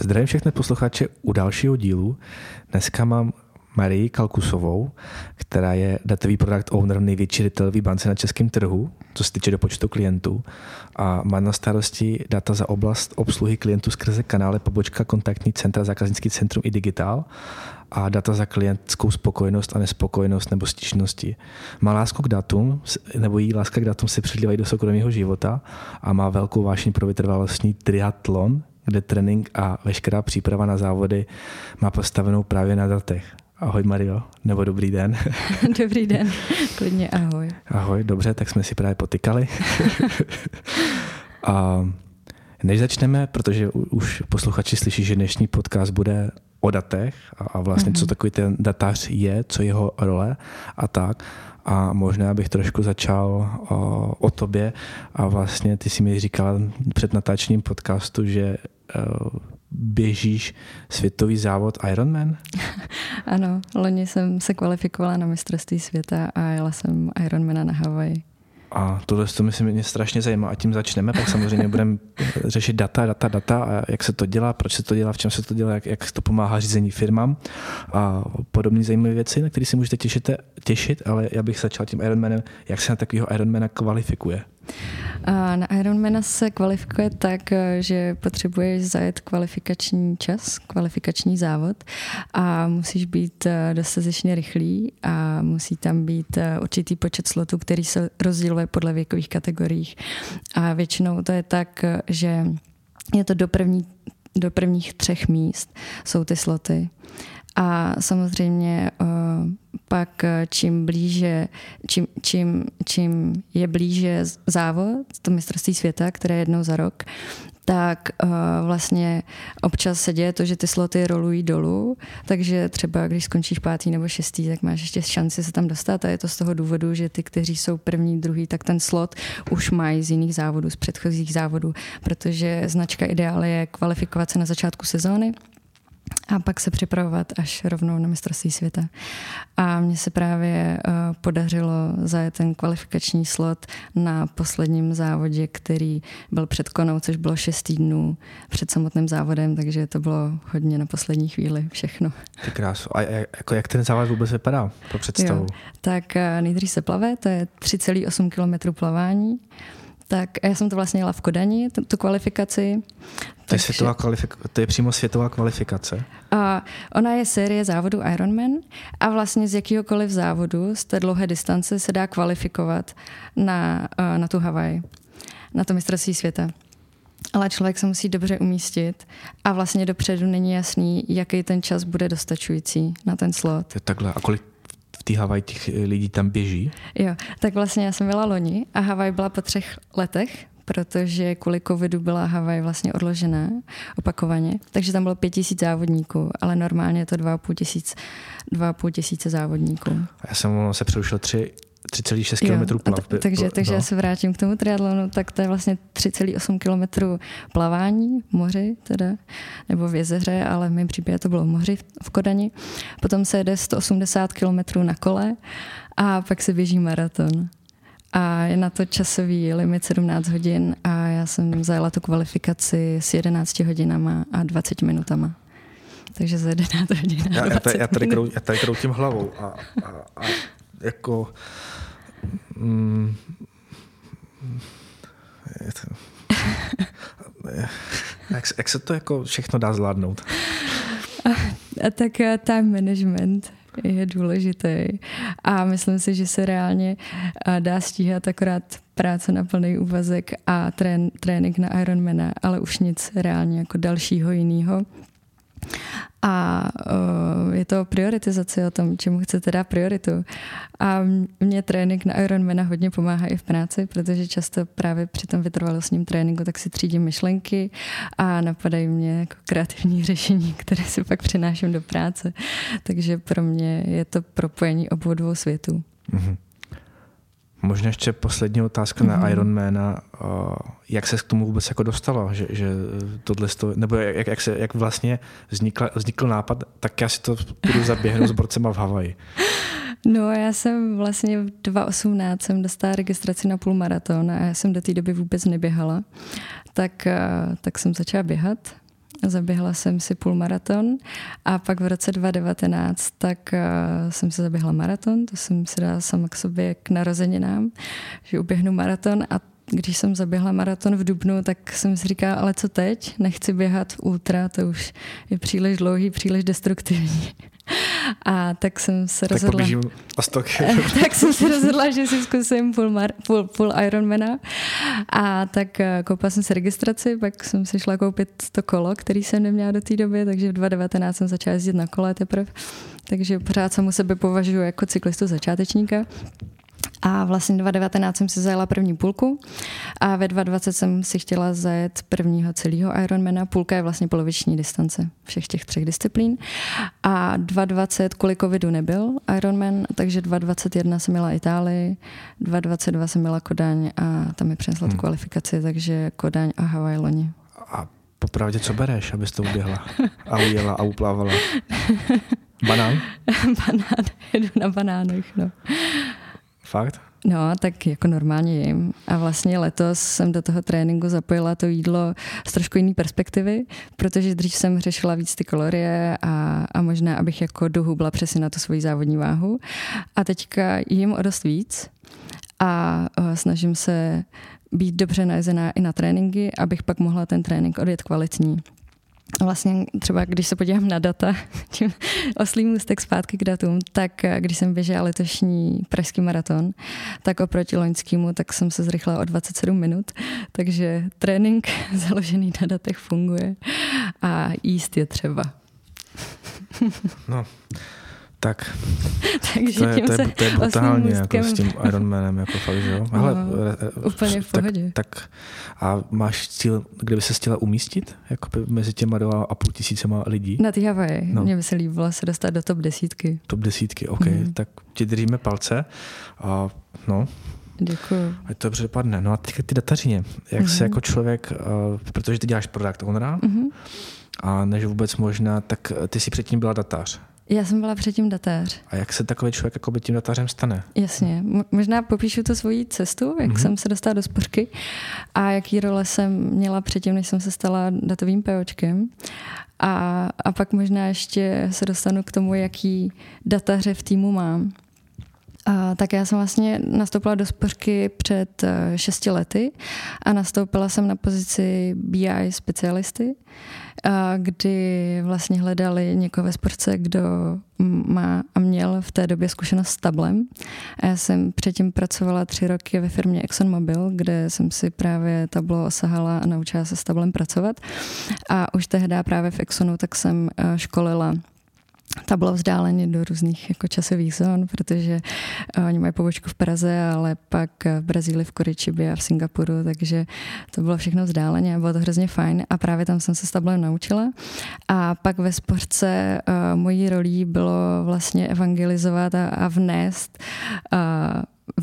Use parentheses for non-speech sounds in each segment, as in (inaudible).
Zdravím všechny posluchače u dalšího dílu. Dneska mám Marii Kalkusovou, která je datový product owner v největší retailové bance na českém trhu, co se týče do počtu klientů a má na starosti data za oblast obsluhy klientů skrze kanály pobočka kontaktní centra, zákaznický centrum i digitál a data za klientskou spokojenost a nespokojenost nebo stížnosti. Má lásku k datům, nebo jí láska k datům se přilívají do soukromého života a má velkou vášní pro vytrvalostní triatlon, kde trénink a veškerá příprava na závody má postavenou právě na datech. Ahoj Mario, nebo dobrý den. (laughs) Dobrý den, klidně ahoj. Ahoj, dobře, tak jsme si právě potykali. (laughs) a než začneme, protože už posluchači slyší, že dnešní podcast bude o datech a vlastně, mm-hmm. co mhm. takový ten datář je, co jeho role a tak. A možná bych trošku začal o, o tobě a vlastně ty si mi říkal před natáčením podcastu, že běžíš světový závod Ironman? (laughs) ano, loni jsem se kvalifikovala na mistrovství světa a jela jsem Ironmana na Havaji. A tohle to myslím mě strašně zajímá a tím začneme, pak samozřejmě (laughs) budeme řešit data, data, data a jak se to dělá, proč se to dělá, v čem se to dělá, jak, jak to pomáhá řízení firmám a podobné zajímavé věci, na které si můžete těšit, těšit, ale já bych začal tím Ironmanem, jak se na takového Ironmana kvalifikuje. A na Ironmana se kvalifikuje tak, že potřebuješ zajet kvalifikační čas, kvalifikační závod a musíš být eh, dostatečně rychlý a musí tam být eh, určitý počet slotů, který se rozděluje podle věkových kategoriích. A většinou to je tak, že je to do, první, do prvních třech míst jsou ty sloty. A samozřejmě pak eh, čím blíže, čím, čím, čím je blíže závod, to mistrovství světa, které je jednou za rok, tak uh, vlastně občas se děje to, že ty sloty rolují dolů, takže třeba když skončíš pátý nebo šestý, tak máš ještě šanci se tam dostat a je to z toho důvodu, že ty, kteří jsou první, druhý, tak ten slot už mají z jiných závodů, z předchozích závodů, protože značka Ideál je kvalifikovat se na začátku sezóny, a pak se připravovat až rovnou na mistrovství světa. A mně se právě uh, podařilo zajet ten kvalifikační slot na posledním závodě, který byl před konou, což bylo šest týdnů před samotným závodem, takže to bylo hodně na poslední chvíli všechno. Ty krásu. A jako jak ten závod vůbec vypadá pro představu? Jo. Tak uh, nejdřív se plave, to je 3,8 km plavání. Tak já jsem to vlastně jela v Kodani, tu, tu kvalifikaci. To je, světová kvalifikace, to je přímo světová kvalifikace? A ona je série závodu Ironman a vlastně z jakýhokoliv závodu z té dlouhé distance se dá kvalifikovat na, na tu Havaj, na to mistrovství světa. Ale člověk se musí dobře umístit a vlastně dopředu není jasný, jaký ten čas bude dostačující na ten slot. Je takhle. A kolik té Havaj těch lidí tam běží? Jo, tak vlastně já jsem byla loni a Havaj byla po třech letech, protože kvůli covidu byla Havaj vlastně odložená opakovaně, takže tam bylo pět tisíc závodníků, ale normálně je to dva půl tisíc, dva půl tisíce závodníků. Já jsem se přerušil tři 3,6 km plav. T- takže, takže no. já se vrátím k tomu triatlonu, tak to je vlastně 3,8 km plavání v moři, teda, nebo v jezeře, ale v mém případě to bylo v moři v Kodani. Potom se jede 180 km na kole a pak se běží maraton a je na to časový limit 17 hodin a já jsem zajela tu kvalifikaci s 11 hodinama a 20 minutama. Takže za 11 hodin já, já, tady, já, tady krou, já tady kroutím hlavou a, a, a jako mm, (laughs) jak, jak se to jako všechno dá zvládnout? A, a tak eh, time management je důležitý. A myslím si, že se reálně dá stíhat akorát práce na plný úvazek a trén, trénink na Ironmana, ale už nic reálně jako dalšího jiného. A uh, je to prioritizace o tom, čemu chcete dát prioritu. A mě trénink na Ironmana hodně pomáhá i v práci, protože často právě při tom vytrvalostním tréninku tak si třídím myšlenky a napadají mě jako kreativní (laughs) řešení, které si pak přináším do práce. Takže pro mě je to propojení obou dvou světů. Mm-hmm. Možná ještě poslední otázka mm-hmm. na mhm. Ironmana. Jak se k tomu vůbec jako dostalo? Že, že tohle to, nebo jak, jak, se, jak vlastně vznikl, vznikl nápad, tak já si to budu zaběhnout s borcema v Havaji. (laughs) No já jsem vlastně v 2018 jsem dostala registraci na půlmaraton a já jsem do té doby vůbec neběhala. Tak, tak jsem začala běhat zaběhla jsem si půlmaraton a pak v roce 2019 tak uh, jsem si zaběhla maraton, to jsem si dala sama k sobě k narozeninám, že uběhnu maraton a když jsem zaběhla maraton v Dubnu, tak jsem si říkala, ale co teď? Nechci běhat ultra, to už je příliš dlouhý, příliš destruktivní. A tak jsem se tak rozhodla... (laughs) tak jsem se rozhodla, že si zkusím půl, mar, půl, půl Ironmana. A tak eh, koupila jsem si registraci, pak jsem si šla koupit to kolo, který jsem neměla do té doby, takže v 2019 jsem začala jezdit na kole teprve. Takže pořád jsem u sebe považuji jako cyklistu začátečníka. A vlastně 2019 jsem si zajela první půlku a ve 2020 jsem si chtěla zajet prvního celého Ironmana. Půlka je vlastně poloviční distance všech těch třech disciplín. A 2020 kvůli covidu nebyl Ironman, takže 2021 jsem měla Itálii, 2022 jsem měla Kodaň a tam mi přinesla hmm. kvalifikaci, takže Kodaň a Hawaii loni. A popravdě, co bereš, abys to uběhla a ujela a uplávala? (laughs) Banán? Banán, (laughs) jedu na banánech, no. Fakt? No, tak jako normálně jim. A vlastně letos jsem do toho tréninku zapojila to jídlo z trošku jiné perspektivy, protože dřív jsem řešila víc ty kalorie a, a možná, abych jako dohubla přesně na tu svoji závodní váhu. A teďka jím o dost víc a snažím se být dobře najezená i na tréninky, abych pak mohla ten trénink odjet kvalitní vlastně třeba, když se podívám na data, (laughs) tím oslý můstek zpátky k datům, tak eh, když jsem běžela letošní pražský maraton, tak oproti loňskému, tak jsem se zrychlila o 27 minut, takže trénink (laughs) založený na datech funguje a jíst je třeba. No, tak. (laughs) Takže to je, tím to je, se to je brutální jako můstkem... s tím Ironmanem, jako fakt, že jo? No, Hele, no, úplně v pohodě. Tak, tak, a máš cíl, kde by se chtěla umístit jako mezi těma dva a půl tisícema lidí? Na ty Havaji. No. Mně by se líbilo se dostat do top desítky. Top desítky, OK. Mm. Tak ti držíme palce. A no, Děkuji. Ať to dobře dopadne. No a teď ty datařině. Jak mm-hmm. se jako člověk, uh, protože ty děláš product ownera, mm-hmm. a než vůbec možná, tak ty si předtím byla datář. Já jsem byla předtím datář. A jak se takový člověk jako by tím datářem stane? Jasně. Možná popíšu tu svoji cestu, jak mm-hmm. jsem se dostala do spořky a jaký role jsem měla předtím, než jsem se stala datovým POčkem. A, a pak možná ještě se dostanu k tomu, jaký dataře v týmu mám. A, tak já jsem vlastně nastoupila do spořky před uh, šesti lety a nastoupila jsem na pozici BI specialisty kdy vlastně hledali někoho ve sportce, kdo má a měl v té době zkušenost s tablem. A já jsem předtím pracovala tři roky ve firmě ExxonMobil, kde jsem si právě tablo osahala a naučila se s tablem pracovat. A už tehdy právě v Exxonu tak jsem eh, školila ta bylo vzdáleně do různých jako časových zón, protože uh, oni mají pobočku v Praze, ale pak v Brazílii, v Kuričibě a v Singapuru, takže to bylo všechno vzdáleně a bylo to hrozně fajn a právě tam jsem se s tablem naučila. A pak ve sportce uh, mojí rolí bylo vlastně evangelizovat a, a vnést uh,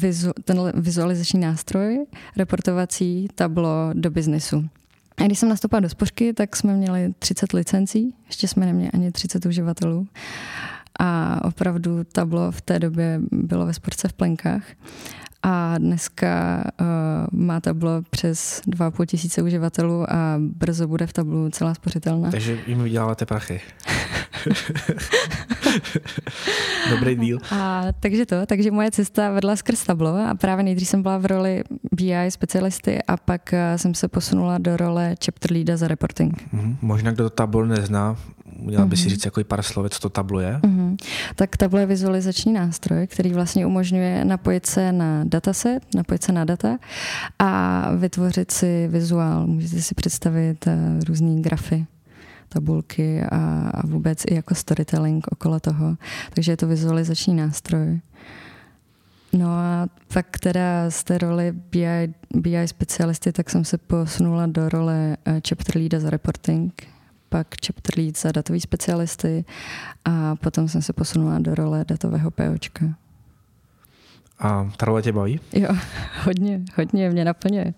vizu, ten vizualizační nástroj, reportovací tablo do biznesu. A když jsem nastoupila do spořky, tak jsme měli 30 licencí, ještě jsme neměli ani 30 uživatelů. A opravdu tablo v té době bylo ve sportce v plenkách. A dneska uh, má tablo přes 2,5 tisíce uživatelů a brzo bude v tablu celá spořitelná. Takže jim vyděláváte prachy. (laughs) Dobrý díl. A, takže to, takže moje cesta vedla skrz tablo a právě nejdřív jsem byla v roli BI specialisty a pak eh, jsem se posunula do role chapter leada za reporting. Mm-hmm. Možná kdo to tablo nezná, měla by si mhm. říct jako pár slov, co to tablo je? Mm-hmm. Tak tablo je vizualizační nástroj, který vlastně umožňuje napojit se na dataset, napojit se na data a vytvořit si vizuál. Můžete si představit uh, různý grafy tabulky a, a vůbec i jako storytelling okolo toho. Takže je to vizualizační nástroj. No a pak teda z té roli BI, BI specialisty, tak jsem se posunula do role eh, chapter leada za reporting, pak chapter lead za datový specialisty a potom jsem se posunula do role datového POčka. A ta role tě baví? Jo, hodně, hodně mě naplňuje.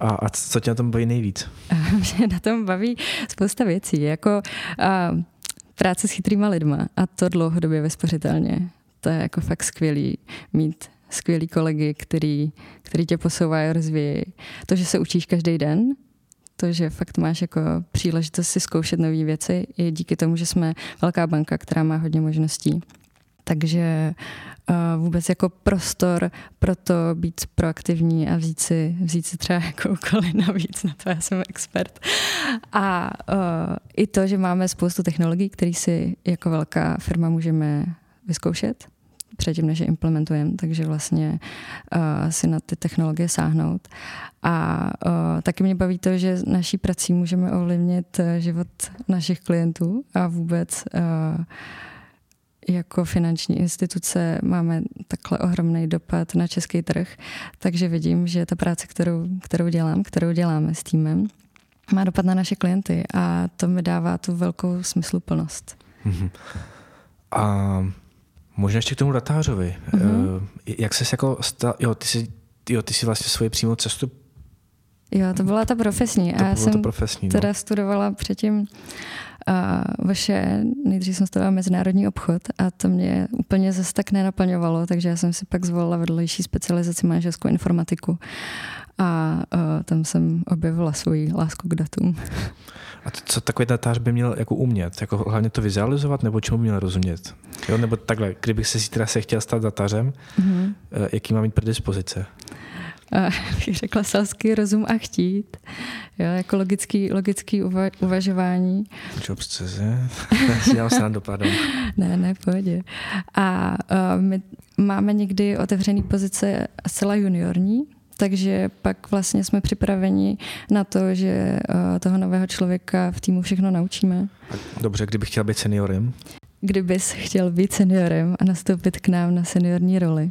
A, a co tě na tom baví nejvíc? (laughs) Mě na tom baví spousta věcí, jako a, práce s chytrýma lidma a to dlouhodobě vespořitelně. To je jako fakt skvělý mít skvělý kolegy, který, který tě posouvají a rozvíjí. To, že se učíš každý den, to, že fakt máš jako příležitost si zkoušet nové věci, je díky tomu, že jsme velká banka, která má hodně možností. Takže uh, vůbec jako prostor pro to být proaktivní a vzít si, vzít si třeba (laughs) jako úkoly navíc, na to já jsem expert. A uh, i to, že máme spoustu technologií, které si jako velká firma můžeme vyzkoušet, předtím, než je implementujeme, takže vlastně uh, si na ty technologie sáhnout. A uh, taky mě baví to, že naší prací můžeme ovlivnit život našich klientů a vůbec uh, jako finanční instituce máme takhle ohromný dopad na český trh, takže vidím, že ta práce, kterou, kterou dělám, kterou děláme s týmem, má dopad na naše klienty a to mi dává tu velkou smysluplnost. Mm-hmm. A možná ještě k tomu datářovi. Mm-hmm. Jak jsi jako stal, jo, ty jsi, jo, ty jsi vlastně svoji přímou cestu Jo, to byla ta profesní. To a já jsem profesní, no. teda studovala předtím a vaše, nejdřív jsem studovala mezinárodní obchod a to mě úplně zase tak nenaplňovalo, takže já jsem si pak zvolila vedlejší specializaci manažerskou informatiku a uh, tam jsem objevila svoji lásku k datům. A to, co takový datář by měl jako umět? Jako hlavně to vizualizovat nebo čemu měl rozumět? Jo, nebo takhle, kdybych se zítra se chtěl stát datářem, mm-hmm. jaký má mít predispozice? (laughs) bych řekla selský rozum a chtít. Jo, jako logický, logický uva, uvažování. Jobs.cz, (laughs) já si dělám srandu, pardon. (laughs) ne, ne, pohodě. A uh, my máme někdy otevřený pozice zcela juniorní, takže pak vlastně jsme připraveni na to, že uh, toho nového člověka v týmu všechno naučíme. Dobře, kdybych chtěl být seniorem? Kdybys chtěl být seniorem a nastoupit k nám na seniorní roli,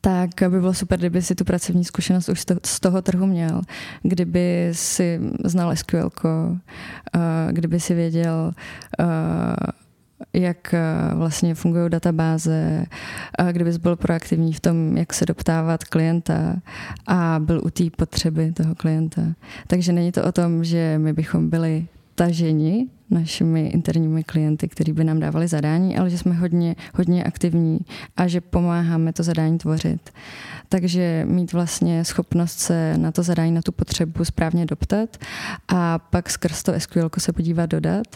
tak by bylo super, kdyby si tu pracovní zkušenost už z toho trhu měl. Kdyby si znal SQL, kdyby si věděl, jak vlastně fungují databáze, kdybys byl proaktivní v tom, jak se doptávat klienta a byl u té potřeby toho klienta. Takže není to o tom, že my bychom byli taženi našimi interními klienty, kteří by nám dávali zadání, ale že jsme hodně, hodně aktivní a že pomáháme to zadání tvořit. Takže mít vlastně schopnost se na to zadání, na tu potřebu správně doptat a pak skrz to SQL se podívat dodat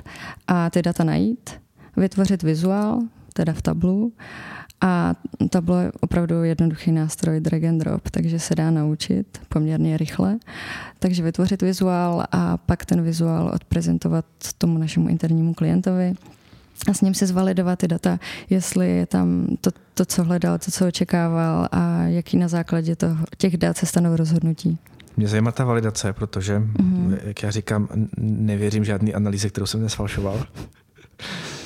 a ty data najít, vytvořit vizuál, teda v tablu a Tableau je opravdu jednoduchý nástroj drag and drop, takže se dá naučit poměrně rychle. Takže vytvořit vizuál a pak ten vizuál odprezentovat tomu našemu internímu klientovi a s ním si zvalidovat ty data, jestli je tam to, to co hledal, to, co očekával a jaký na základě toho, těch dat se stanou rozhodnutí. Mě zajímá ta validace, protože, mm-hmm. jak já říkám, nevěřím žádný analýze, kterou jsem nesfalšoval.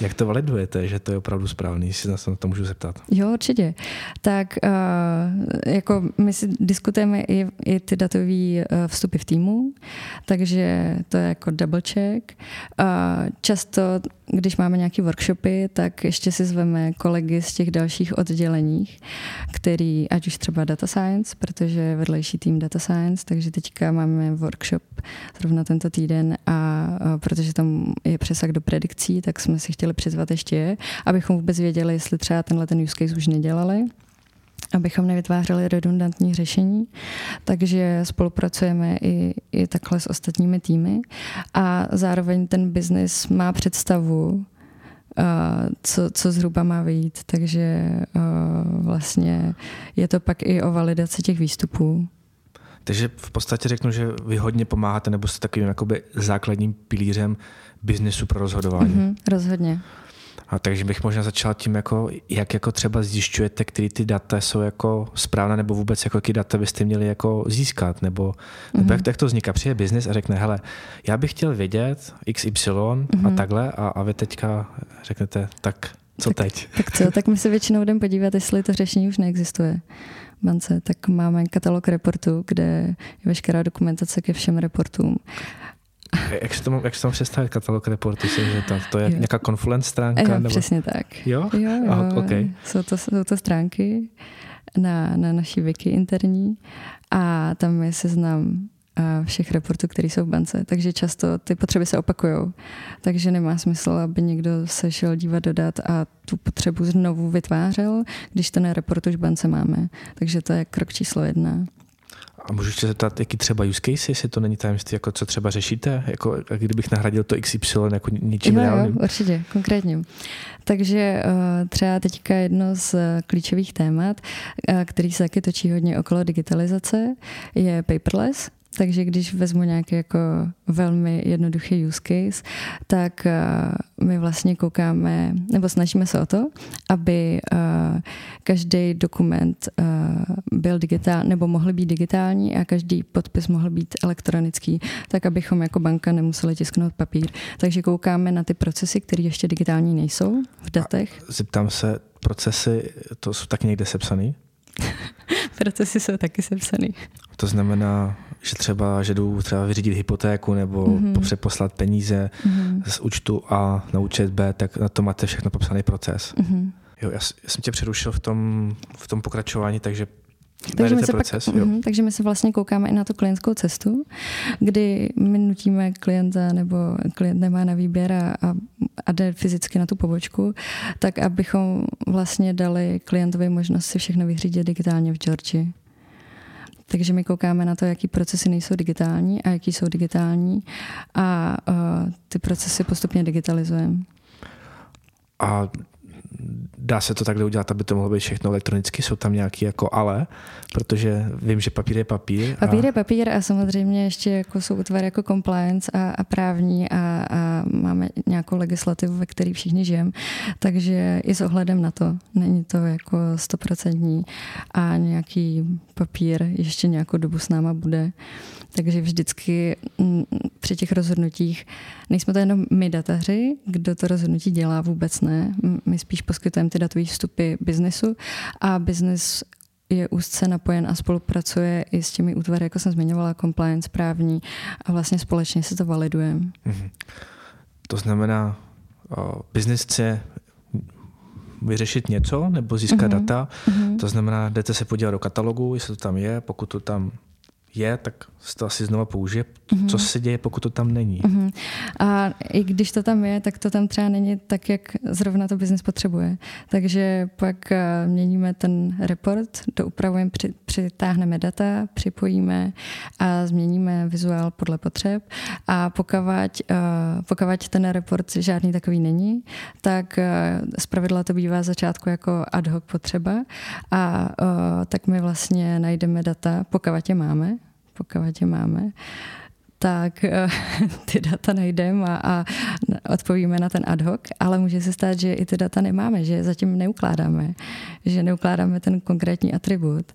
Jak to validujete, že to je opravdu správný, si na to můžu zeptat? Jo, určitě. Tak uh, jako my si diskutujeme i, i ty datové uh, vstupy v týmu, takže to je jako double check. Uh, často, když máme nějaké workshopy, tak ještě si zveme kolegy z těch dalších odděleních, který, ať už třeba data science, protože vedlejší tým data science, takže teďka máme workshop zrovna tento týden a uh, protože tam je přesah do predikcí, tak jsme si chtěli přizvat ještě je, abychom vůbec věděli, jestli třeba tenhle ten use case už nedělali abychom nevytvářeli redundantní řešení. Takže spolupracujeme i, i takhle s ostatními týmy a zároveň ten biznis má představu, uh, co, co zhruba má vyjít, takže uh, vlastně je to pak i o validaci těch výstupů. Takže v podstatě řeknu, že vy hodně pomáháte nebo jste takovým jakoby základním pilířem biznesu pro rozhodování. Mm-hmm, rozhodně. A takže bych možná začal tím, jako, jak jako třeba zjišťujete, který ty data jsou jako správná, nebo vůbec jako jaký data byste měli jako získat, nebo, mm-hmm. nebo jak, jak to vzniká. Přijde biznis a řekne, hele, já bych chtěl vědět XY mm-hmm. a mhm. takhle a, a vy teďka řeknete, tak co tak, teď? Tak co, tak my se většinou jdeme podívat, jestli to řešení už neexistuje bance, tak máme katalog reportů, kde je veškerá dokumentace ke všem reportům. Jak se tomu, jak se tomu představit katalog reportů? Že to, to je jo. nějaká Confluence stránka? Jo, nebo? přesně tak. Jo? Jo, jo. Aha, okay. jsou, to, jsou to stránky na, na naší wiki interní a tam je seznam všech reportů, které jsou v bance. Takže často ty potřeby se opakují. Takže nemá smysl, aby někdo se šel dívat dodat a tu potřebu znovu vytvářel, když ten report už v bance máme. Takže to je krok číslo jedna. A můžu se zeptat, jaký třeba use case, jestli to není tajemství, jako co třeba řešíte, jako kdybych nahradil to XY jako ničím jo, reálným? Jo, určitě, konkrétně. Takže uh, třeba teďka jedno z klíčových témat, uh, který se taky točí hodně okolo digitalizace, je paperless. Takže když vezmu nějaký jako velmi jednoduchý use case, tak uh, my vlastně koukáme, nebo snažíme se o to, aby uh, každý dokument uh, byl digitální, nebo mohl být digitální a každý podpis mohl být elektronický, tak abychom jako banka nemuseli tisknout papír. Takže koukáme na ty procesy, které ještě digitální nejsou v datech. A zeptám se, procesy, to jsou taky někde sepsané? (laughs) procesy jsou taky sepsané. To znamená, že třeba, že jdu třeba vyřídit hypotéku nebo mm-hmm. poslat peníze mm-hmm. z účtu A na účet B, tak na to máte všechno popsaný proces. Mm-hmm. Jo, já, já jsem tě přerušil v tom, v tom pokračování, takže takže my, se proces, pak, uh, takže my se vlastně koukáme i na tu klientskou cestu, kdy my nutíme klienta nebo klient nemá na výběr a, a, a jde fyzicky na tu pobočku, tak abychom vlastně dali klientovi možnost si všechno vyřídit digitálně v Georgii. Takže my koukáme na to, jaký procesy nejsou digitální a jaký jsou digitální a uh, ty procesy postupně digitalizujeme. A dá se to takhle udělat, aby to mohlo být všechno elektronicky? Jsou tam nějaké jako ale? Protože vím, že papír je papír. A... Papír je papír a samozřejmě ještě jako jsou útvary jako compliance a, a právní a, a máme nějakou legislativu, ve které všichni žijeme. Takže i s ohledem na to není to jako stoprocentní a nějaký papír ještě nějakou dobu s náma bude. Takže vždycky mm, při těch rozhodnutích nejsme to jenom my dataři, kdo to rozhodnutí dělá, vůbec ne. My spíš poskytujeme ty datové vstupy biznesu a biznes je úzce napojen a spolupracuje i s těmi útvary, jako jsem zmiňovala, compliance právní a vlastně společně se to validujeme. Mm-hmm. To znamená, biznis chce vyřešit něco nebo získat mm-hmm. data, mm-hmm. to znamená, jdete se podívat do katalogu, jestli to tam je, pokud to tam je, tak se to asi znova použije. Mm-hmm. Co se děje, pokud to tam není? Mm-hmm. A i když to tam je, tak to tam třeba není tak, jak zrovna to biznis potřebuje. Takže pak eh, měníme ten report, doupravujeme, při, přitáhneme data, připojíme a změníme vizuál podle potřeb. A pokud, eh, pokud ten report žádný takový není, tak eh, zpravidla to bývá začátku jako ad hoc potřeba a tak my vlastně najdeme data, pokud je máme, pokud je máme, tak eh, (laughs) ty data najdeme a, a odpovíme na ten ad hoc, ale může se stát, že i ty data nemáme, že zatím neukládáme, že neukládáme ten konkrétní atribut.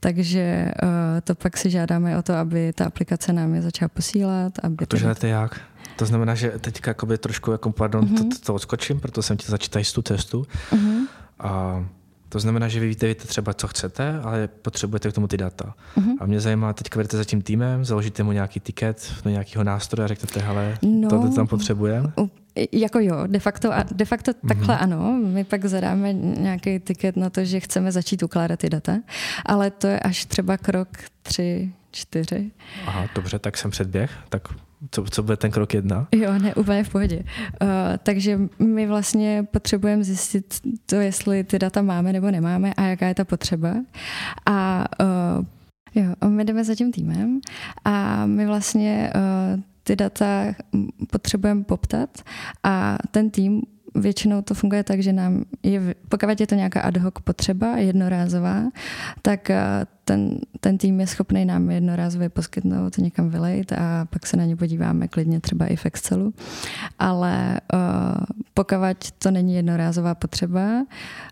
Takže uh, to pak si žádáme o to, aby ta aplikace nám je začala posílat. Aby a to žádáte jak? To znamená, že teďka jakoby trošku, jako, pardon, uh-huh. to, to, odskočím, proto jsem ti začítal tu cestu. Uh-huh. A to znamená, že vy víte, víte třeba, co chcete, ale potřebujete k tomu ty data. Uh-huh. A mě zajímá, teď vedete za tím týmem, založíte mu nějaký tiket do nějakého nástroje a řeknete, hele, no, to tam potřebujeme? Jako jo, de facto, de facto takhle ano. My pak zadáme nějaký tiket na to, že chceme začít ukládat ty data, ale to je až třeba krok tři, čtyři. Aha, dobře, tak jsem předběh, tak co, co bude ten krok jedna? Jo, ne, úplně v pohodě. Uh, takže my vlastně potřebujeme zjistit to, jestli ty data máme nebo nemáme a jaká je ta potřeba. A uh, jo, my jdeme za tím týmem a my vlastně uh, ty data potřebujeme poptat a ten tým většinou to funguje tak, že nám je, pokud je to nějaká ad hoc potřeba, jednorázová, tak ten, ten tým je schopný nám jednorázově poskytnout, někam vylejt a pak se na ně podíváme klidně třeba i v Excelu. Ale uh, pokud to není jednorázová potřeba,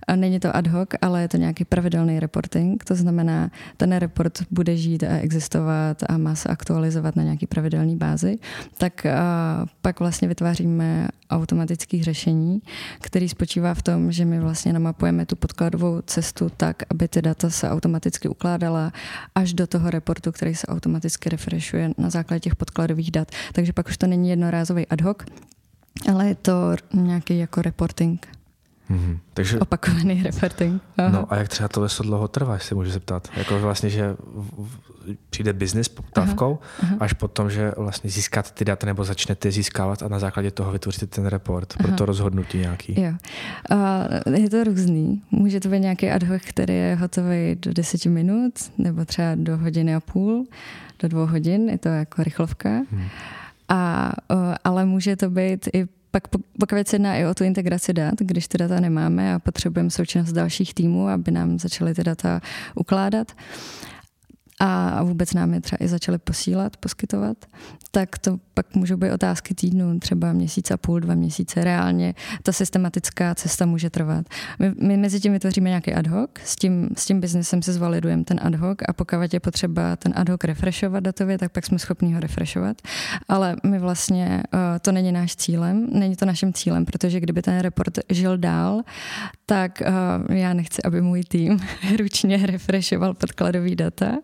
a není to ad hoc, ale je to nějaký pravidelný reporting, to znamená, ten report bude žít a existovat a má se aktualizovat na nějaký pravidelný bázi, tak uh, pak vlastně vytváříme automatické řešení, který spočívá v tom, že my vlastně namapujeme tu podkladovou cestu tak, aby ty data se automaticky ukládaly až do toho reportu, který se automaticky refreshuje na základě těch podkladových dat. Takže pak už to není jednorázový ad hoc, ale je to nějaký jako reporting. Mm-hmm. Takže, Opakovaný reporting. Aha. No a jak třeba to so dlouho trvá, si můžu zeptat? Jako vlastně, že přijde biznis poptávkou, aha, aha. až potom, že vlastně získáte ty data nebo začnete získávat a na základě toho vytvoříte ten report aha. pro to rozhodnutí nějaký. Jo. Uh, je to různý. Může to být nějaký ad hoc, který je hotový do deseti minut nebo třeba do hodiny a půl, do dvou hodin, je to jako rychlovka. Hmm. A, uh, ale může to být i pak pokud se jedná i o tu integraci dat, když ty data nemáme a potřebujeme součinnost dalších týmů, aby nám začaly ty data ukládat, a vůbec nám je třeba i začaly posílat, poskytovat, tak to pak můžou být otázky týdnu, třeba měsíc a půl, dva měsíce. Reálně ta systematická cesta může trvat. My, my mezi tím vytvoříme nějaký ad hoc, s tím, s tím biznesem si zvalidujeme ten ad hoc a pokud je potřeba ten ad hoc refreshovat datově, tak pak jsme schopni ho refreshovat. Ale my vlastně, uh, to není náš cílem, není to naším cílem, protože kdyby ten report žil dál, tak uh, já nechci, aby můj tým (laughs) ručně refreshoval podkladový data,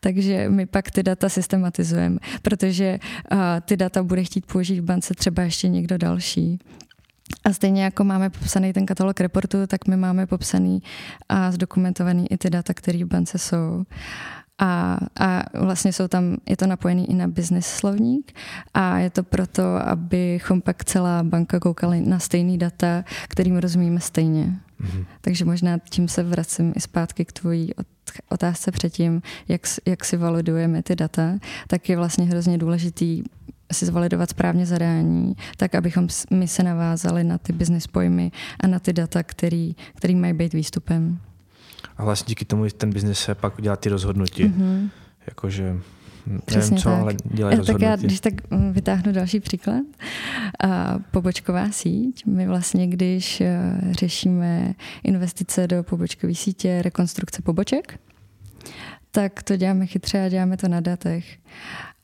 takže my pak ty data systematizujeme, protože uh, ty data bude chtít použít v bance třeba ještě někdo další. A stejně jako máme popsaný ten katalog reportu, tak my máme popsaný a zdokumentovaný i ty data, které v bance jsou. A, a vlastně jsou tam, je to napojený i na business slovník a je to proto, abychom pak celá banka koukali na stejný data, kterým rozumíme stejně. Mm-hmm. Takže možná tím se vracím i zpátky k tvojí otázce předtím, jak, jak si validujeme ty data, tak je vlastně hrozně důležitý si zvalidovat správně zadání, tak abychom my se navázali na ty business pojmy a na ty data, který, který mají být výstupem. A vlastně díky tomu ten biznis se pak dělá ty rozhodnutí. Mm-hmm. Jakože Přesně nevím co, tak. ale dělají rozhodnutí. Tak já, když tak mm, vytáhnu další příklad. A pobočková síť. My vlastně, když eh, řešíme investice do pobočkové sítě, rekonstrukce poboček, tak to děláme chytře a děláme to na datech.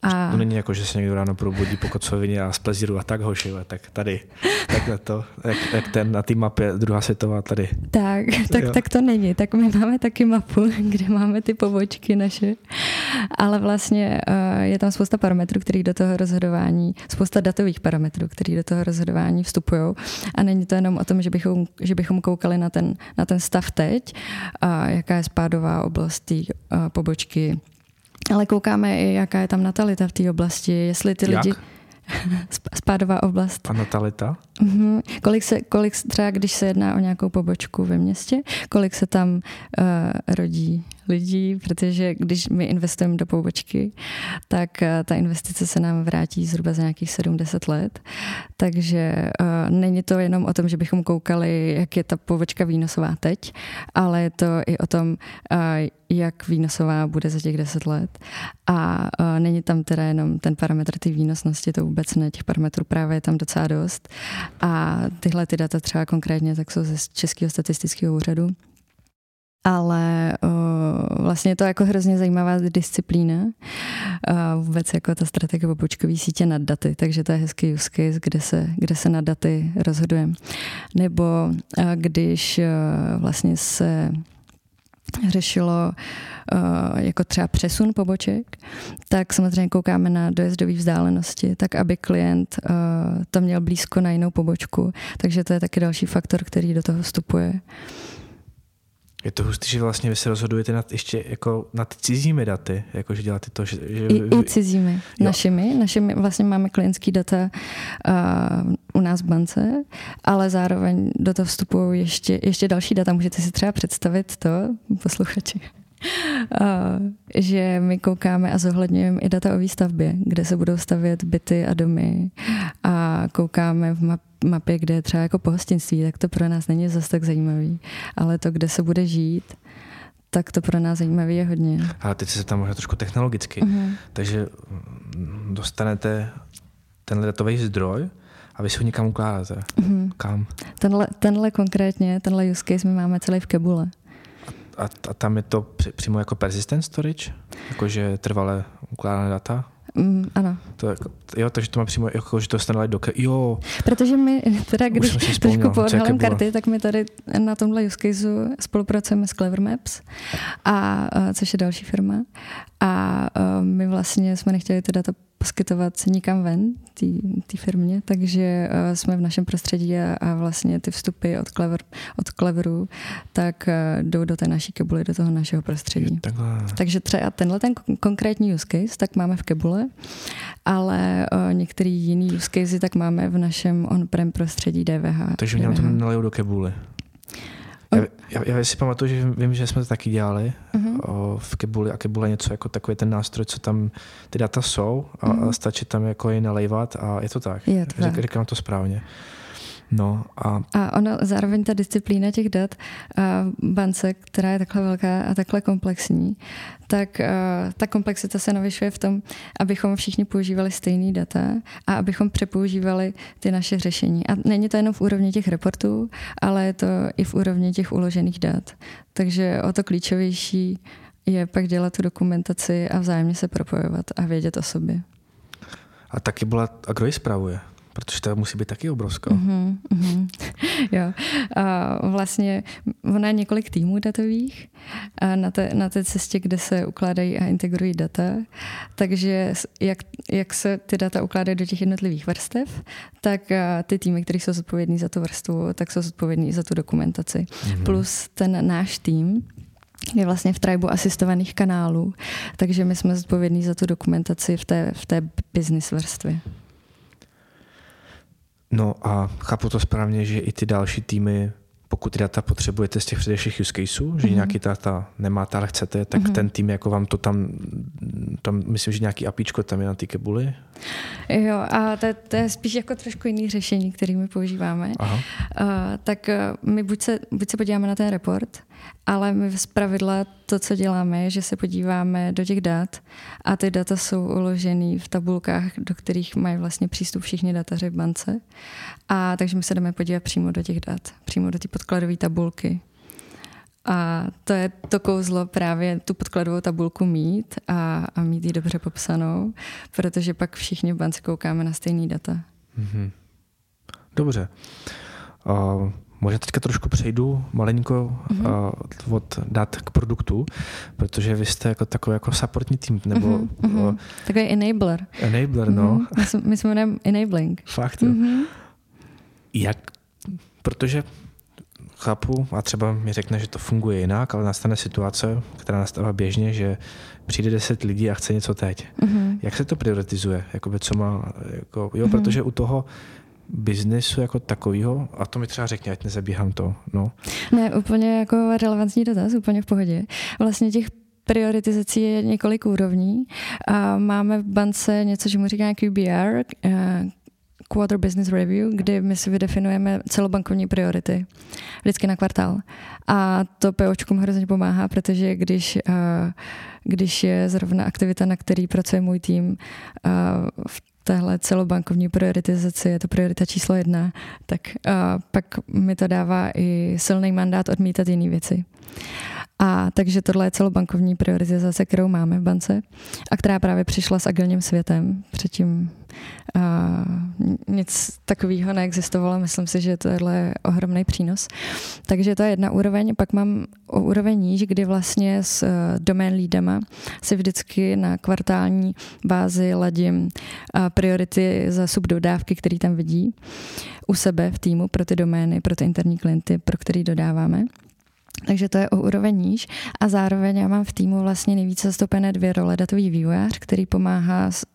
A... To není jako, že se někdo ráno probudí po kocovině a z plezíru a tak hoši, tak tady, takhle to, jak, jak ten na té mapě druhá světová tady. Tak, tak, tak to není. Tak my máme taky mapu, (laughs) kde máme ty pobočky naše, ale vlastně uh, je tam spousta parametrů, který do toho rozhodování, spousta datových parametrů, který do toho rozhodování vstupují a není to jenom o tom, že bychom, že bychom koukali na ten, na ten stav teď, jaká je spádová oblast té uh, pobočky, ale koukáme i, jaká je tam natalita v té oblasti, jestli ty Jak? lidi... (laughs) Spádová oblast. A natalita? Mm-hmm. Kolik, se, kolik třeba, když se jedná o nějakou pobočku ve městě, kolik se tam uh, rodí lidí, protože když my investujeme do pobočky, tak uh, ta investice se nám vrátí zhruba za nějakých 70 let. Takže uh, není to jenom o tom, že bychom koukali, jak je ta pobočka výnosová teď, ale je to i o tom, uh, jak výnosová bude za těch 10 let. A není tam teda jenom ten parametr té výnosnosti, to vůbec ne, těch parametrů právě je tam docela dost. A tyhle ty data třeba konkrétně tak jsou ze Českého statistického úřadu. Ale uh, vlastně je to jako hrozně zajímavá disciplína. Uh, vůbec jako ta strategie pobočkové sítě nad daty, takže to je hezký use case, kde se, kde se nad daty rozhodujeme. Nebo uh, když uh, vlastně se řešilo uh, jako třeba přesun poboček, tak samozřejmě koukáme na dojezdové vzdálenosti, tak aby klient uh, to měl blízko na jinou pobočku. Takže to je taky další faktor, který do toho vstupuje. Je to hustý, že vlastně vy se rozhodujete nad, ještě jako nad cizími daty, jako že děláte to, že... že I. I cizími, jo. našimi. Našimi vlastně máme klientský data uh, u nás v bance, ale zároveň do toho vstupují ještě, ještě další data. Můžete si třeba představit to, posluchači, Uh, že my koukáme a zohledňujeme i data o výstavbě, kde se budou stavět byty a domy a koukáme v map, mapě, kde je třeba jako pohostinství, tak to pro nás není zase tak zajímavý, ale to, kde se bude žít, tak to pro nás zajímavé je hodně. Ale teď se tam možná trošku technologicky, uh-huh. takže mm, dostanete ten datový zdroj, a vy si ho někam ukládáte. Mm-hmm. Kam? Tenhle, tenhle konkrétně, tenhle use case my máme celý v Kebule. A, a tam je to při, přímo jako persistent storage? Jakože trvalé ukládané data? Mm, ano. To, jo, takže to má přímo, jako, že to stane do Jo. Protože my, teda když trošku poodhalím karty, tak my tady na tomhle use caseu spolupracujeme s Clever Maps, a, a, což je další firma. A my vlastně jsme nechtěli ty data poskytovat nikam ven, té firmě, takže uh, jsme v našem prostředí a, a vlastně ty vstupy od, Clever, od Cleveru tak uh, jdou do té naší kebuly, do toho našeho prostředí. Takže třeba tenhle ten konkrétní use case tak máme v kebule, ale uh, některý jiný use case tak máme v našem on-prem prostředí DVH. Takže mě to nalejou do kebuly. Já, já, já si pamatuju, že vím, že jsme to taky dělali uh-huh. o, v Kebuli a Kebule něco jako takový ten nástroj, co tam ty data jsou a, uh-huh. a stačí tam jako je nalejvat a je to tak. Je to tak. Říkám to správně. No a... a ono, zároveň ta disciplína těch dat a bance, která je takhle velká a takhle komplexní, tak uh, ta komplexita se navyšuje v tom, abychom všichni používali stejný data a abychom přepoužívali ty naše řešení. A není to jenom v úrovni těch reportů, ale je to i v úrovni těch uložených dat. Takže o to klíčovější je pak dělat tu dokumentaci a vzájemně se propojovat a vědět o sobě. A taky byla, a kdo ji zpravuje? Protože to musí být taky obrovská. Mm-hmm, mm-hmm. (laughs) jo. A vlastně ona je několik týmů datových a na, té, na té cestě, kde se ukládají a integrují data. Takže jak, jak se ty data ukládají do těch jednotlivých vrstev, tak ty týmy, které jsou zodpovědní za tu vrstvu, tak jsou zodpovědní za tu dokumentaci. Mm-hmm. Plus ten náš tým, je vlastně v tribu asistovaných kanálů, takže my jsme zodpovědní za tu dokumentaci v té, v té business vrstvě. No a chápu to správně, že i ty další týmy, pokud ty data potřebujete z těch předešlých use caseů, že mm-hmm. nějaký data nemáte, ale chcete, tak mm-hmm. ten tým jako vám to tam, tam myslím, že nějaký apíčko tam je na ty kebuli. Jo, a to, to je spíš jako trošku jiný řešení, který my používáme. Aha. Uh, tak uh, my buď se, buď se podíváme na ten report, ale my z pravidla to, co děláme, je, že se podíváme do těch dat a ty data jsou uložený v tabulkách, do kterých mají vlastně přístup všichni dataři v bance. A takže my se jdeme podívat přímo do těch dat, přímo do té podkladové tabulky. A to je to kouzlo právě tu podkladovou tabulku mít a, a mít ji dobře popsanou, protože pak všichni v bance koukáme na stejný data. Mm-hmm. Dobře. Uh, Možná teďka trošku přejdu malinko mm-hmm. uh, od dat k produktu, protože vy jste jako takový jako supportní tým, nebo... Mm-hmm. Uh, takový enabler. Enabler, mm-hmm. no. My, jsme, my jsme jmenujeme enabling. Fakt. Mm-hmm. Jak? Protože chápu a třeba mi řekne, že to funguje jinak, ale nastane situace, která nastává běžně, že přijde deset lidí a chce něco teď. Mm-hmm. Jak se to prioritizuje? Jakoby co má, jako, jo, mm-hmm. protože u toho biznesu jako takového, a to mi třeba řekně, ať nezabíhám to. No. Ne, úplně jako relevantní dotaz, úplně v pohodě. Vlastně těch prioritizací je několik úrovní. A máme v bance něco, čemu říká QBR, eh, Quarter Business Review, kdy my si vydefinujeme celobankovní priority vždycky na kvartál. A to POčkům hrozně pomáhá, protože když, eh, když je zrovna aktivita, na který pracuje můj tým eh, v téhle celobankovní prioritizaci, je to priorita číslo jedna, tak a pak mi to dává i silný mandát odmítat jiné věci. A takže tohle je celobankovní prioritizace, kterou máme v bance a která právě přišla s agilním světem. Předtím a nic takového neexistovalo. Myslím si, že tohle je ohromný přínos. Takže to je jedna úroveň. Pak mám o úroveň níž, kdy vlastně s uh, domain leadama si vždycky na kvartální bázi ladím uh, priority za subdodávky, který tam vidí u sebe v týmu pro ty domény, pro ty interní klienty, pro který dodáváme. Takže to je o úroveň níž a zároveň já mám v týmu vlastně nejvíce zastoupené dvě role. Datový vývojář, který pomáhá, s,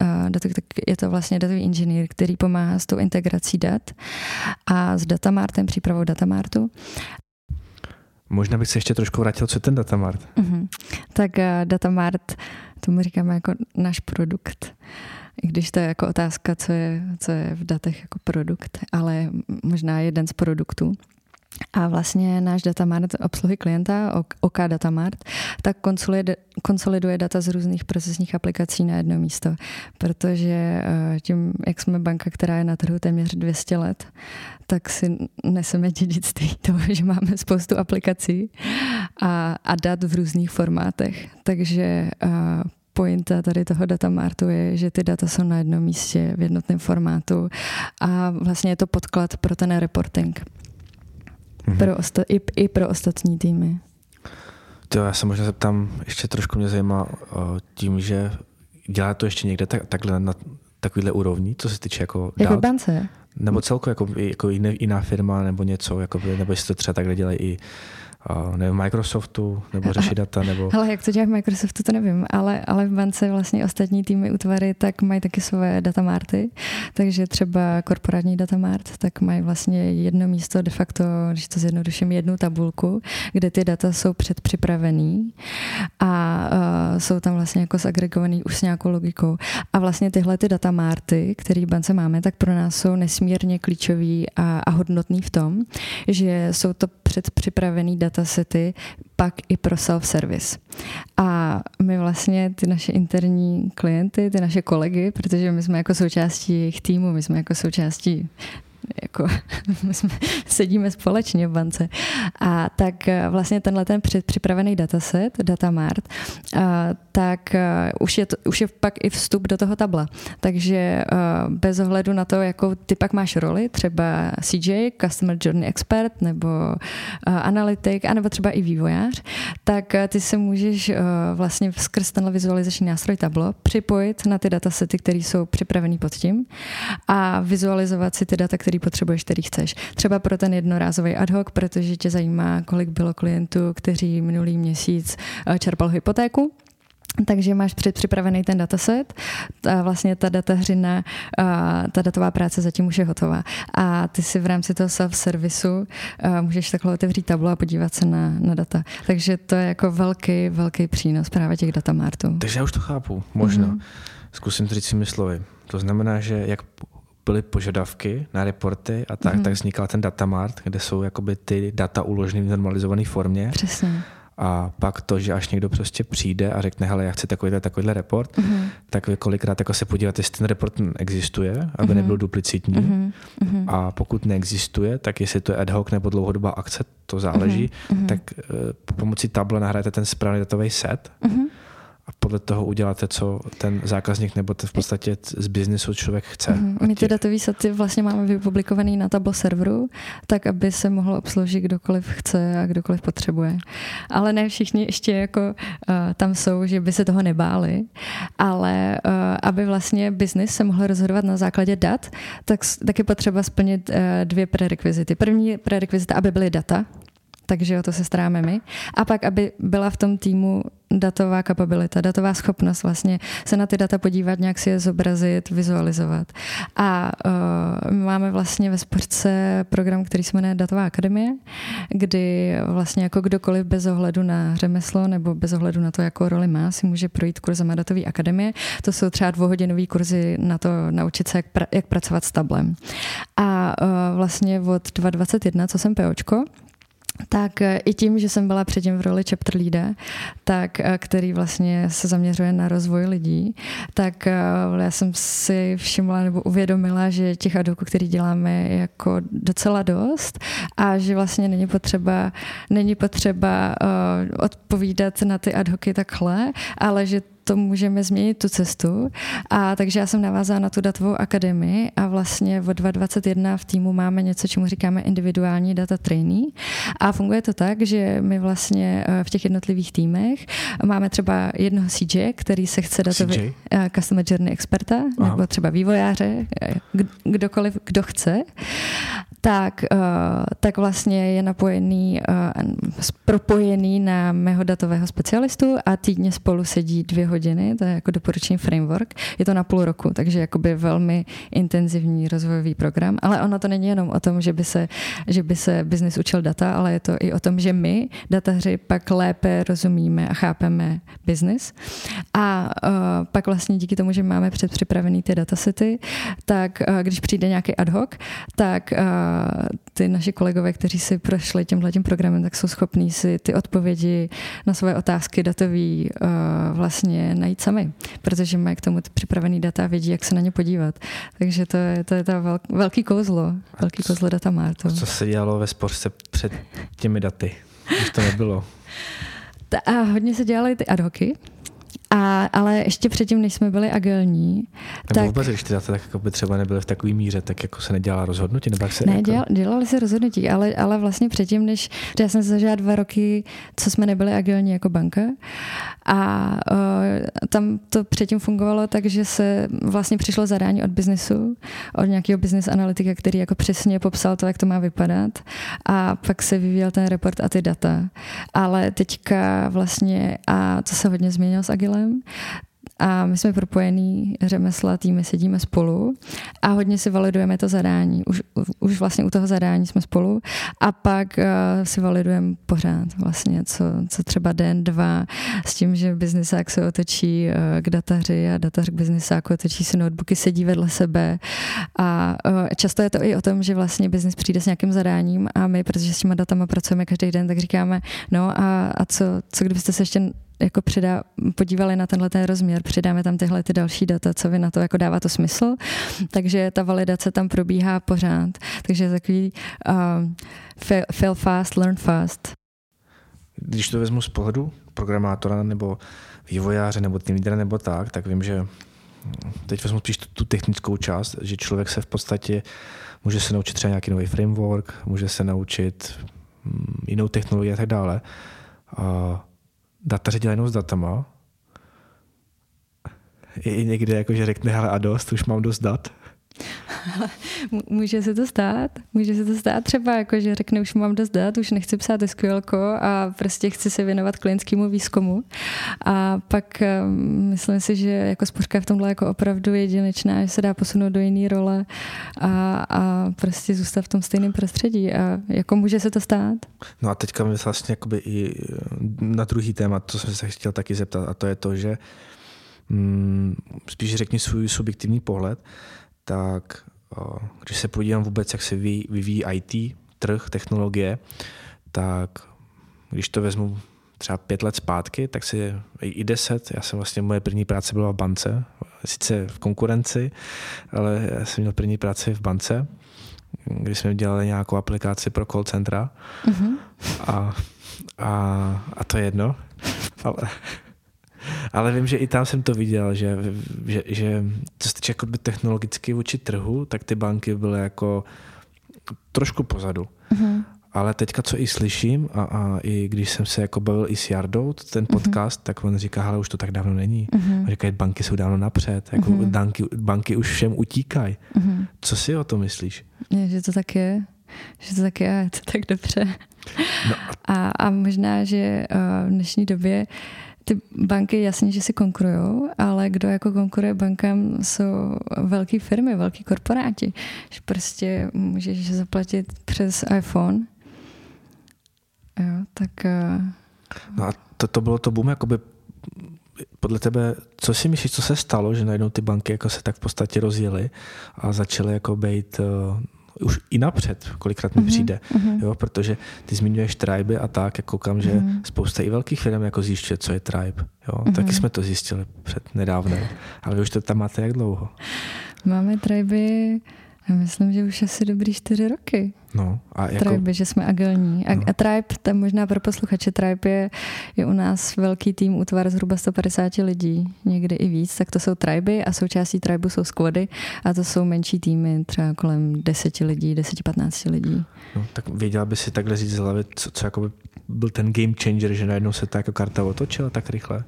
je to vlastně datový inženýr, který pomáhá s tou integrací dat a s datamartem, přípravou datamartu. Možná bych se ještě trošku vrátil, co je ten datamart. Uh-huh. Tak uh, datamart, tomu říkáme jako náš produkt. I když to je jako otázka, co je, co je v datech jako produkt, ale možná jeden z produktů a vlastně náš datamart obsluhy klienta, OK Datamart, tak konsoliduje data z různých procesních aplikací na jedno místo, protože eh, tím, jak jsme banka, která je na trhu téměř 200 let, tak si neseme dědictví toho, že máme spoustu aplikací a, a dat v různých formátech. Takže uh, pointa tady toho datamartu je, že ty data jsou na jednom místě v jednotném formátu a vlastně je to podklad pro ten reporting mm-hmm. pro osta- i, i pro ostatní týmy. To já se možná zeptám, ještě trošku mě zajímá tím, že dělá to ještě někde tak, takhle na takovýhle úrovni, co se týče jako Jako bance? Nebo celkově jako, jako jiná firma nebo něco, jako, nebo jestli to třeba takhle dělají i nebo Microsoftu, nebo řešit data, (laughs) nebo... Ale jak to dělá v Microsoftu, to nevím, ale, ale v bance vlastně ostatní týmy útvary tak mají taky své datamarty, takže třeba korporátní datamart, tak mají vlastně jedno místo, de facto, když to zjednoduším, jednu tabulku, kde ty data jsou předpřipravený a uh, jsou tam vlastně jako zagregovaný už s nějakou logikou. A vlastně tyhle ty datamarty, které v bance máme, tak pro nás jsou nesmírně klíčový a, a hodnotný v tom, že jsou to předpřipravený data datasety pak i pro self-service. A my vlastně ty naše interní klienty, ty naše kolegy, protože my jsme jako součástí jejich týmu, my jsme jako součástí jako (laughs) my jsme, sedíme společně v bance. A tak eh, vlastně tenhle ten předpřipravený dataset, Datamart, a, eh, tak a, už, je to, už je pak i vstup do toho tabla. Takže a, eh, bez ohledu na to, jako ty pak máš roli, třeba CJ, Customer Journey Expert, nebo analytik, anebo třeba i vývojář, tak ty se můžeš vlastně skrz tenhle vizualizační nástroj tablo připojit na ty datasety, které jsou připravený pod tím a vizualizovat si ty data, které potřebuješ, který chceš. Třeba pro ten jednorázový ad hoc, protože tě zajímá, kolik bylo klientů, kteří minulý měsíc eh, čerpal hypotéku, takže máš předpřipravený ten dataset, a vlastně ta datahřina, ta datová práce zatím už je hotová. A ty si v rámci toho self-servisu můžeš takhle otevřít tablo a podívat se na, na data. Takže to je jako velký, velký přínos právě těch datamartů. Takže já už to chápu, možná. Mm-hmm. Zkusím to říct svými slovy. To znamená, že jak byly požadavky na reporty a tak, mm-hmm. tak vznikal ten datamart, kde jsou jakoby ty data uloženy v normalizované formě. Přesně. A pak to, že až někdo prostě přijde a řekne, hele, já chci takovýhle, takovýhle report, mm-hmm. tak vy kolikrát jako se podívat, jestli ten report existuje, aby mm-hmm. nebyl duplicitní. Mm-hmm. A pokud neexistuje, tak jestli to je ad hoc nebo dlouhodobá akce, to záleží, mm-hmm. tak uh, pomocí table nahrajete ten správný datový set. Mm-hmm podle toho uděláte, co ten zákazník nebo v podstatě z biznesu člověk chce. Mm-hmm. My ty datové sety vlastně máme vypublikovaný na Tableau serveru, tak aby se mohlo obsloužit kdokoliv chce a kdokoliv potřebuje. Ale ne všichni ještě jako uh, tam jsou, že by se toho nebáli, ale uh, aby vlastně biznis se mohl rozhodovat na základě dat, tak, tak je potřeba splnit uh, dvě prerekvizity. První prerekvizita, aby byly data, takže o to se staráme my. A pak, aby byla v tom týmu datová kapabilita, datová schopnost vlastně se na ty data podívat, nějak si je zobrazit, vizualizovat. A uh, máme vlastně ve sportce program, který se jmenuje Datová akademie, kdy vlastně jako kdokoliv bez ohledu na řemeslo nebo bez ohledu na to, jakou roli má, si může projít kurzem Datové akademie. To jsou třeba dvouhodinové kurzy na to naučit se, jak, pra, jak pracovat s tablem. A uh, vlastně od 2021, co jsem POčko, tak e, i tím, že jsem byla předtím v roli chapter leader, tak, e, který vlastně se zaměřuje na rozvoj lidí, tak e, já jsem si všimla nebo uvědomila, že těch adoků, který děláme, je jako docela dost a že vlastně není potřeba, není potřeba odpovídat na ty ad hocy takhle, ale že to můžeme změnit tu cestu. A takže já jsem navázala na tu datovou akademii a vlastně od 2021 v týmu máme něco, čemu říkáme individuální data trainee. A funguje to tak, že my vlastně eh, v těch jednotlivých týmech máme třeba jednoho CJ, který se chce datový eh, Customer Journey experta, Aha. nebo třeba vývojáře, eh, kdokoliv, kdo chce tak, tak vlastně je napojený, propojený na mého datového specialistu a týdně spolu sedí dvě hodiny, to je jako doporučení framework. Je to na půl roku, takže jakoby velmi intenzivní rozvojový program, ale ono to není jenom o tom, že by se, že by se biznis učil data, ale je to i o tom, že my, dataři, pak lépe rozumíme a chápeme biznis. A uh, pak vlastně díky tomu, že máme předpřipravený ty datasety, tak uh, když přijde nějaký ad hoc, tak uh, ty naši kolegové, kteří si prošli tímhle tím programem, tak jsou schopní si ty odpovědi na své otázky datový uh, vlastně najít sami, protože mají k tomu připravený data a vědí, jak se na ně podívat. Takže to je, to je ta velk, velký kouzlo, velký kouzlo data Martu. Co se dělalo ve sportce před těmi daty, když to nebylo? A hodně se dělaly ty ad hocy, A, ale ještě předtím, než jsme byli agilní, nebo tak... vůbec, když ty data tak jako by třeba nebyly v takové míře, tak jako se nedělala rozhodnutí? Nebo se ne, jako... děl, dělali se rozhodnutí, ale, ale vlastně předtím, než já jsem se zažila dva roky, co jsme nebyli agilní jako banka a uh, tam to předtím fungovalo tak, že se vlastně přišlo zadání od biznesu, od nějakého business analytika, který jako přesně popsal to, jak to má vypadat a pak se vyvíjel ten report a ty data. Ale teďka vlastně, a to se hodně změnilo s Agilem, a my jsme propojení řemesla týmy, sedíme spolu a hodně si validujeme to zadání. Už, už vlastně u toho zadání jsme spolu a pak uh, si validujeme pořád vlastně, co, co třeba den, dva s tím, že biznisák se otočí uh, k dataři a datař k biznisáku otočí si notebooky, sedí vedle sebe a uh, často je to i o tom, že vlastně biznis přijde s nějakým zadáním a my, protože s těma datama pracujeme každý den, tak říkáme, no a, a co, co kdybyste se ještě jako přidá, podívali na tenhle ten rozměr, přidáme tam tyhle ty další data, co vy na to jako dává to smysl. Takže ta validace tam probíhá pořád. Takže takový uh, fail, fail fast, learn fast. Když to vezmu z pohledu programátora nebo vývojáře nebo tým lídra nebo tak, tak vím, že teď vezmu spíš tu, tu technickou část, že člověk se v podstatě může se naučit třeba nějaký nový framework, může se naučit mm, jinou technologii a tak dále. A dataři dělají jenom s datama. I někde jako, že řekne, hele a dost, už mám dost dat. (laughs) může se to stát. Může se to stát třeba, jako, že řekne, už mám dost dat, už nechci psát SQL a prostě chci se věnovat klientskému výzkumu. A pak um, myslím si, že jako spořka v tomhle jako opravdu jedinečná, že se dá posunout do jiné role a, a prostě zůstat v tom stejném prostředí. A jako může se to stát. No a teďka mi vlastně jakoby i na druhý téma, to jsem se chtěl taky zeptat, a to je to, že mm, spíš řekni svůj subjektivní pohled, tak když se podívám vůbec, jak se vyvíjí IT, trh, technologie, tak když to vezmu třeba pět let zpátky, tak si i deset, já jsem vlastně, moje první práce byla v bance, sice v konkurenci, ale já jsem měl první práci v bance, kdy jsme dělali nějakou aplikaci pro call centra mm-hmm. a, a, a to je jedno, ale ale vím, že i tam jsem to viděl, že, že, že co se týče technologicky vůči trhu, tak ty banky byly jako trošku pozadu. Mm-hmm. Ale teďka, co i slyším, a, a i když jsem se jako bavil i s Jardou, ten mhm. podcast, mm-hmm. tak on říká, ale už to tak dávno není. Mm-hmm. říká, banky jsou dávno napřed, jako mm-hmm. banky, banky už všem utíkají. Mm-hmm. Co si o to myslíš? Je, že to tak je, že to tak je, to tak dobře. No. A, a možná, že uh, v dnešní době uh, ty banky jasně, že si konkurují, ale kdo jako konkuruje bankám jsou velké firmy, velký korporáti. Že prostě můžeš zaplatit přes iPhone. Jo, tak... Uh... No a to, to bylo to boom, jakoby podle tebe, co si myslíš, co se stalo, že najednou ty banky jako se tak v podstatě rozjely a začaly jako být uh, už i napřed, kolikrát mi mm-hmm. přijde, mm-hmm. jo, protože ty zmiňuješ tribe a tak, jako koukám, že mm-hmm. spousta i velkých firm jako zjišťuje, co je tribe, jo, mm-hmm. taky jsme to zjistili před nedávnem, ale vy už to tam máte jak dlouho? Máme triby já myslím, že už asi dobrý čtyři roky. No, a jako... Tribe, že jsme agilní. A, no. a Tribe, tam možná pro posluchače, Tribe je, je u nás velký tým, útvar zhruba 150 lidí, někdy i víc, tak to jsou Triby a součástí Tribu jsou squady a to jsou menší týmy, třeba kolem 10 lidí, 10-15 lidí. No, tak věděla by si takhle říct z hlavy, co, co jako by byl ten game changer, že najednou se ta jako karta otočila tak rychle?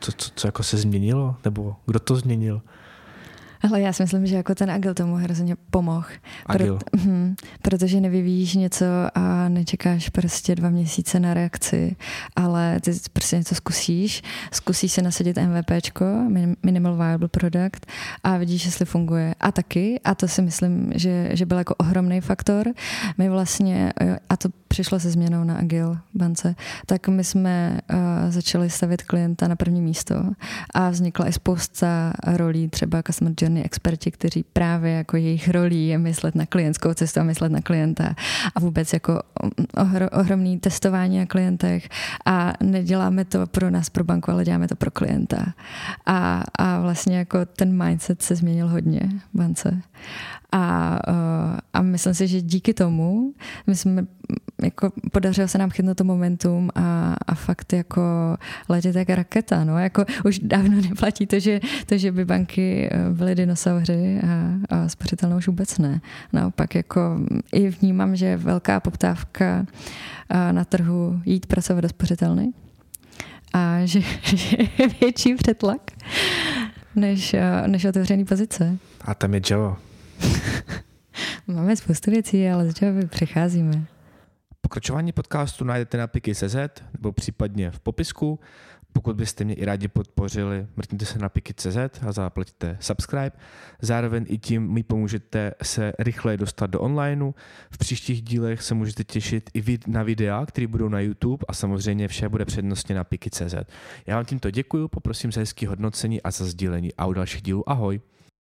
Co, co, co jako se změnilo? Nebo kdo to změnil? Ale já si myslím, že jako ten agil tomu hrozně pomohl. Pro, hm, protože nevyvíjíš něco a nečekáš prostě dva měsíce na reakci, ale ty prostě něco zkusíš, zkusíš se nasadit MVPčko, Minimal Viable Product a vidíš, jestli funguje. A taky, a to si myslím, že, že byl jako ohromný faktor, my vlastně, a to přišlo se změnou na Agil bance, tak my jsme uh, začali stavit klienta na první místo a vznikla i spousta rolí, třeba customer journey experti, kteří právě jako jejich rolí je myslet na klientskou cestu a myslet na klienta a vůbec jako ohro, ohromný testování na klientech a neděláme to pro nás, pro banku, ale děláme to pro klienta. A, a vlastně jako ten mindset se změnil hodně v bance. A, a myslím si, že díky tomu my jsme jako podařilo se nám chytnout to momentum a, a fakt jako letět jak raketa, no, jako už dávno neplatí to, že, to, že by banky byly dinosauři a, a spořitelnou už vůbec ne. Naopak jako i vnímám, že je velká poptávka na trhu jít pracovat do spořitelny a že, (laughs) že je větší přetlak než, než otevřený pozice. A tam je Java. (laughs) Máme spoustu věcí, ale z Java přecházíme. Pokračování podcastu najdete na piky.cz nebo případně v popisku. Pokud byste mě i rádi podpořili, mrkněte se na piky.cz a zaplatíte subscribe. Zároveň i tím mi pomůžete se rychleji dostat do onlineu. V příštích dílech se můžete těšit i na videa, které budou na YouTube a samozřejmě vše bude přednostně na piky.cz. Já vám tímto děkuji, poprosím za hezký hodnocení a za sdílení a u dalších dílů ahoj.